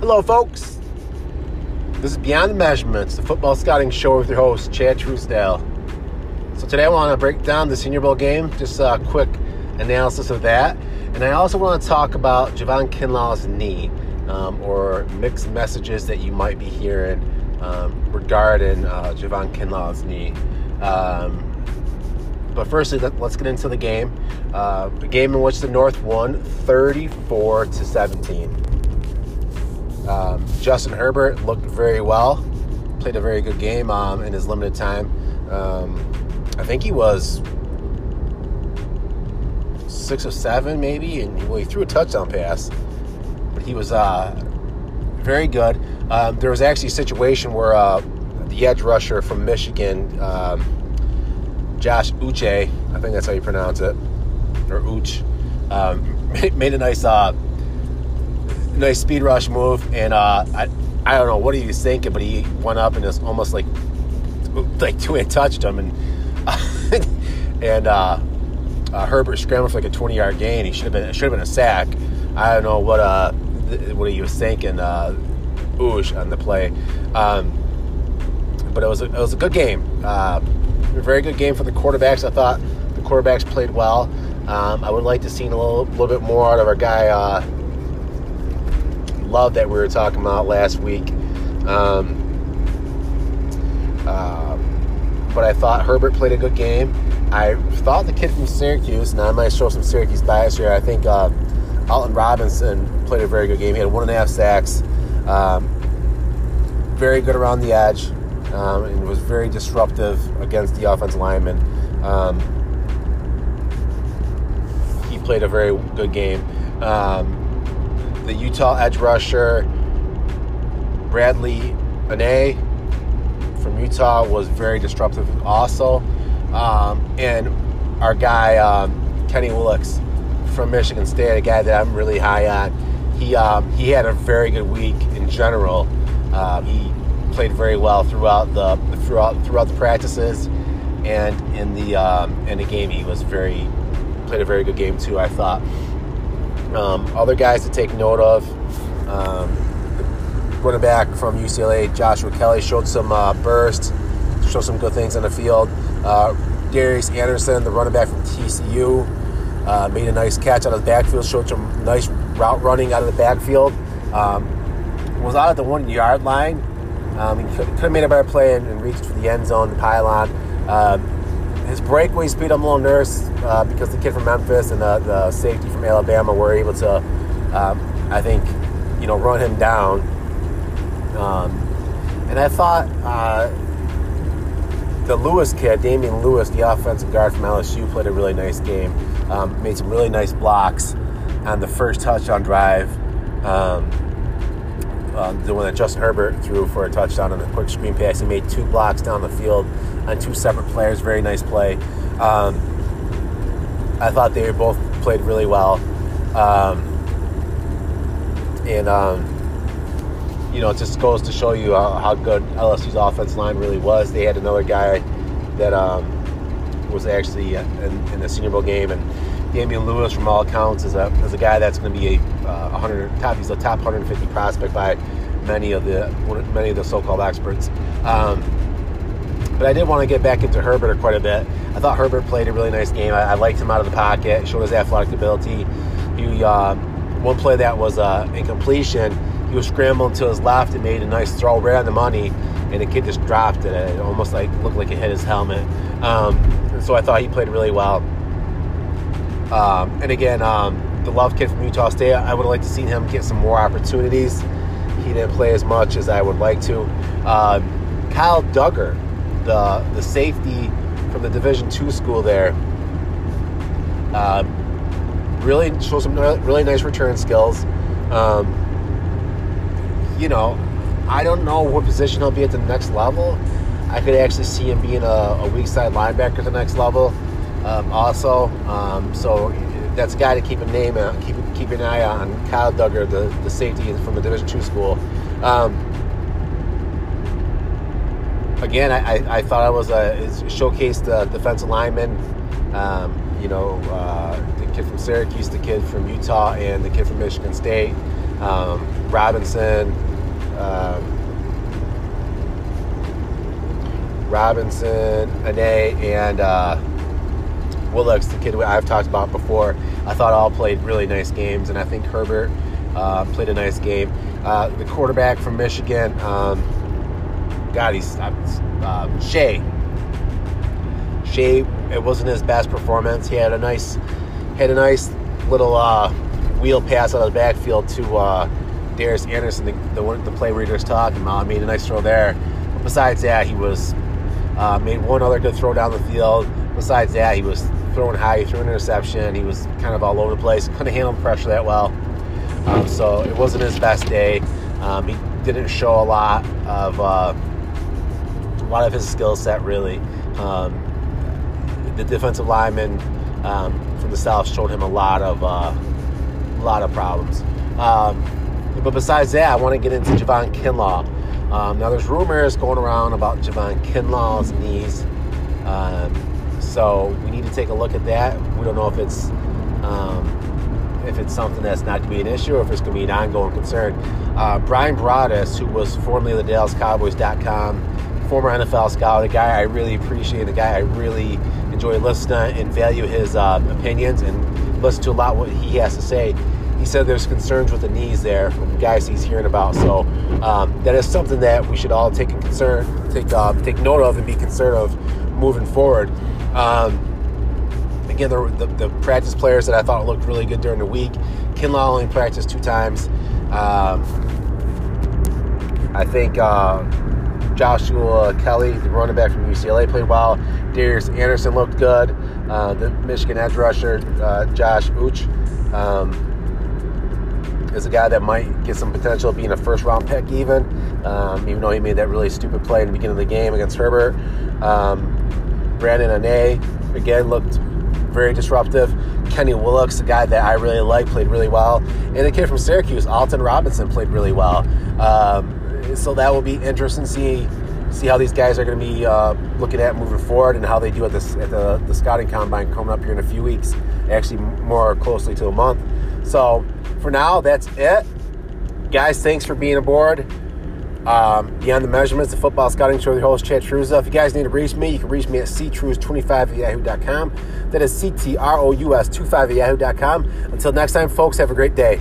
Hello, folks. This is Beyond the Measurements, the football scouting show with your host, Chad Truesdale. So today I want to break down the Senior Bowl game, just a quick analysis of that. And I also want to talk about Javon Kinlaw's knee, um, or mixed messages that you might be hearing um, regarding uh, Javon Kinlaw's knee. Um, but firstly, let, us get into the game. Uh, the game in which the North won 34 to 17. Um, Justin Herbert looked very well, played a very good game um, in his limited time. Um, I think he was six or seven, maybe, and well, he threw a touchdown pass. But he was uh, very good. Um, there was actually a situation where uh, the edge rusher from Michigan, um, Josh Uche, I think that's how you pronounce it, or Uch, um, made a nice, uh, nice speed rush move, and uh, I, I don't know what he was thinking, but he went up and just almost like, like two hand touched him, and and uh, uh, Herbert scrambled for like a 20 yard gain. He should have been it should have been a sack. I don't know what uh what he was thinking, uh, Oosh on the play, um, but it was a, it was a good game. Uh, a very good game for the quarterbacks. I thought the quarterbacks played well. Um, I would like to see a little, little bit more out of our guy uh, Love that we were talking about last week. Um, uh, but I thought Herbert played a good game. I thought the kid from Syracuse, and I might show some Syracuse bias here. I think uh, Alton Robinson played a very good game. He had one and a half sacks, um, very good around the edge, um, and was very disruptive against the offensive lineman. Um, he played a very good game. Um, the Utah edge rusher, Bradlee Anae from Utah, was very disruptive also. Um, and our guy, um, Kenny Willekes from Michigan State, a guy that I'm really high on, he, um, he had a very good week in general. Uh, he played very well throughout the throughout throughout the practices, and in the um, in the game he was very played a very good game too. I thought. Um, other guys to take note of. Um, running back from UCLA, Joshua Kelley, showed some uh, burst, showed some good things on the field. Uh, Darius Anderson, the running back from TCU, uh, made a nice catch out of the backfield, showed some nice route running out of the backfield. Um, was out at the one yard line. Um, he could, have made a better play and, and, reached for the end zone, the pylon. Um, his breakaway speed, I'm a little nervous uh, because the kid from Memphis and the, the, safety from Alabama were able to, um, I think, you know, run him down. Um, and I thought uh, the Lewis kid, Damien Lewis, the offensive guard from LSU, played a really nice game. Um, made some really nice blocks on the first touchdown drive. Um, uh, the one that Justin Herbert threw for a touchdown on a quick screen pass. He made two blocks down the field on two separate players. Very nice play. Um, I thought they both played really well. Um, and, um, you know, it just goes to show you how, how, good LSU's offense line really was. They had another guy that um, was actually in, in, the Senior Bowl game, and Damien Lewis, from all accounts, is a, is a guy that's going to be a uh, 100 top. He's a top 150 prospect by many of the many of the so-called experts. Um, but I did want to get back into Herbert quite a bit. I thought Herbert played a really nice game. I, I liked him out of the pocket, showed his athletic ability. He uh, one play that was uh, incompletion. He was scrambling to his left and made a nice throw right on the money, and the kid just dropped it. It almost like looked like it hit his helmet. Um, so I thought he played really well. Um, and again, um, the Love kid from Utah State, I would like to see him get some more opportunities. He didn't play as much as I would like to. Uh, Kyle Dugger, the the safety from the Division two school there. Uh, really shows some really nice return skills. Um, you know, I don't know what position he'll be at the next level. I could actually see him being a, a weak side linebacker at the next level. Um, also, um, so that's a guy to keep a name on, keep keep an eye on. Kyle Dugger, the, the safety from the Division two school. Um, again, I, I, thought I was a showcased the defensive lineman. Um, you know, uh, the kid from Syracuse, the kid from Utah, and the kid from Michigan State. Um, Robinson, um, Robinson, Anae, and uh, Willekes, the kid I've talked about before. I thought all played really nice games, and I think Herbert uh, played a nice game. Uh, the quarterback from Michigan, um, God, he's uh, Shea. Shea, it wasn't his best performance. He had a nice, had a nice little uh, wheel pass out of the backfield to uh, Darius Anderson, the, the, the play readers talking about. Made a nice throw there. But besides that, he was uh, made one other good throw down the field. Besides that, he was throwing high, he threw an interception. He was kind of all over the place. Couldn't handle pressure that well. Um, so it wasn't his best day. Um, he didn't show a lot of uh, a lot of his skill set really. Um, the defensive lineman um, from the south showed him a lot of uh, a lot of problems. Um, but besides that, I want to get into Javon Kinlaw. Um, now, there's rumors going around about Javon Kinlaw's knees. Um, so we need to take a look at that. We don't know if it's um, if it's something that's not going to be an issue or if it's going to be an ongoing concern. Uh, Bryan Broaddus, who was formerly the DallasCowboys.com, former NFL scout, a guy I really appreciate, a guy I really enjoy listening and value his uh, opinions and listen to a lot what he has to say. He said there's concerns with the knees there from guys he's hearing about. So um, that is something that we should all take in concern, take uh, take note of, and be concerned of moving forward. Um, again, the, the, the, practice players that I thought looked really good during the week. Kinlaw only practiced two times. Um, I think uh, Joshua Kelley, the running back from UCLA, played well. Darius Anderson looked good. Uh, the Michigan edge rusher, uh, Josh Uche, um, is a guy that might get some potential of being a first round pick, even, um, even though he made that really stupid play in the beginning of the game against Herbert. Um, Brandon Anae, again, looked very disruptive. Kenny Willekes, a guy that I really like, played really well. And the kid from Syracuse, Alton Robinson, played really well. Um, so that will be interesting to see see how these guys are going to be uh, looking at moving forward and how they do at, this, at the, the scouting combine coming up here in a few weeks, actually more closely to a month. So for now, that's it. Guys, thanks for being aboard. Um, beyond the measurements, the football scouting show your host, Chad Truza. If you guys need to reach me, you can reach me at ctruz25 at yahoo.com. That is C T R O U S 25 at yahoo.com. Until next time, folks, have a great day.